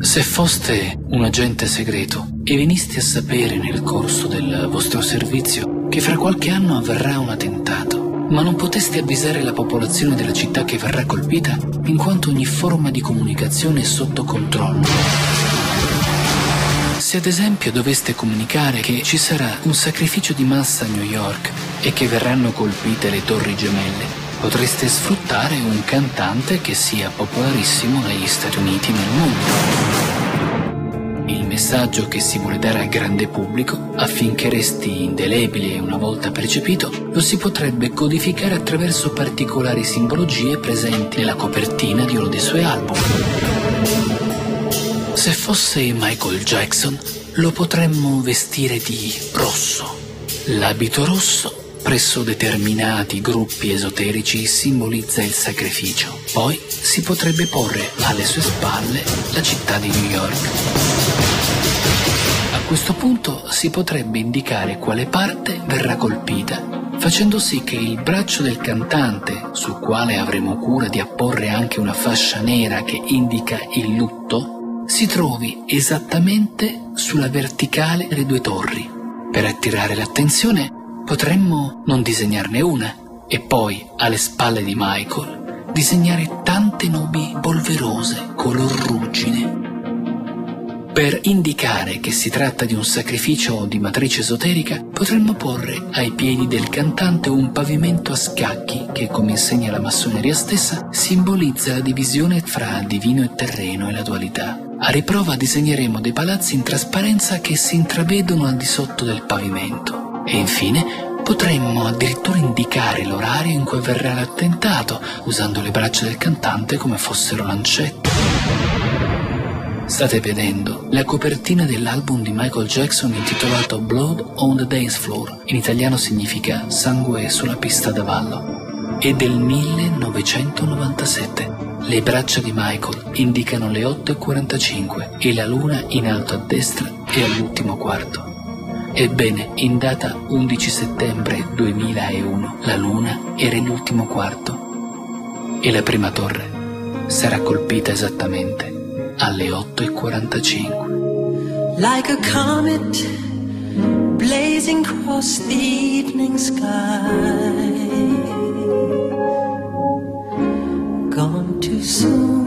Se foste un agente segreto e veniste a sapere nel corso del vostro servizio che fra qualche anno avverrà un attentato, ma non poteste avvisare la popolazione della città che verrà colpita in quanto ogni forma di comunicazione è sotto controllo. Se ad esempio doveste comunicare che ci sarà un sacrificio di massa a New York e che verranno colpite le torri gemelle, potreste sfruttare un cantante che sia popolarissimo negli Stati Uniti e nel mondo messaggio che si vuole dare al grande pubblico, affinché resti indelebile una volta percepito, lo si potrebbe codificare attraverso particolari simbologie presenti nella copertina di uno dei suoi album. Se fosse Michael Jackson, lo potremmo vestire di rosso. L'abito rosso presso determinati gruppi esoterici simbolizza il sacrificio. Poi si potrebbe porre alle sue spalle la città di New York. A questo punto si potrebbe indicare quale parte verrà colpita, facendo sì che il braccio del cantante, sul quale avremo cura di apporre anche una fascia nera che indica il lutto, si trovi esattamente sulla verticale delle due torri. Per attirare l'attenzione Potremmo non disegnarne una e poi, alle spalle di Michael, disegnare tante nubi polverose color ruggine. Per indicare che si tratta di un sacrificio di matrice esoterica, potremmo porre ai piedi del cantante un pavimento a scacchi che, come insegna la massoneria stessa, simbolizza la divisione fra divino e terreno e la dualità. A riprova disegneremo dei palazzi in trasparenza che si intravedono al di sotto del pavimento. E infine potremmo addirittura indicare l'orario in cui avverrà l'attentato, usando le braccia del cantante come fossero lancette. State vedendo la copertina dell'album di Michael Jackson intitolato Blood on the Dance Floor, in italiano significa Sangue sulla pista da ballo, è del 1997. Le braccia di Michael indicano le 8.45 e la luna in alto a destra e all'ultimo quarto. Ebbene, in data 11 settembre 2001, la Luna era l'ultimo quarto e la prima torre sarà colpita esattamente alle 8.45. Like a comet blazing across the evening sky Gone too soon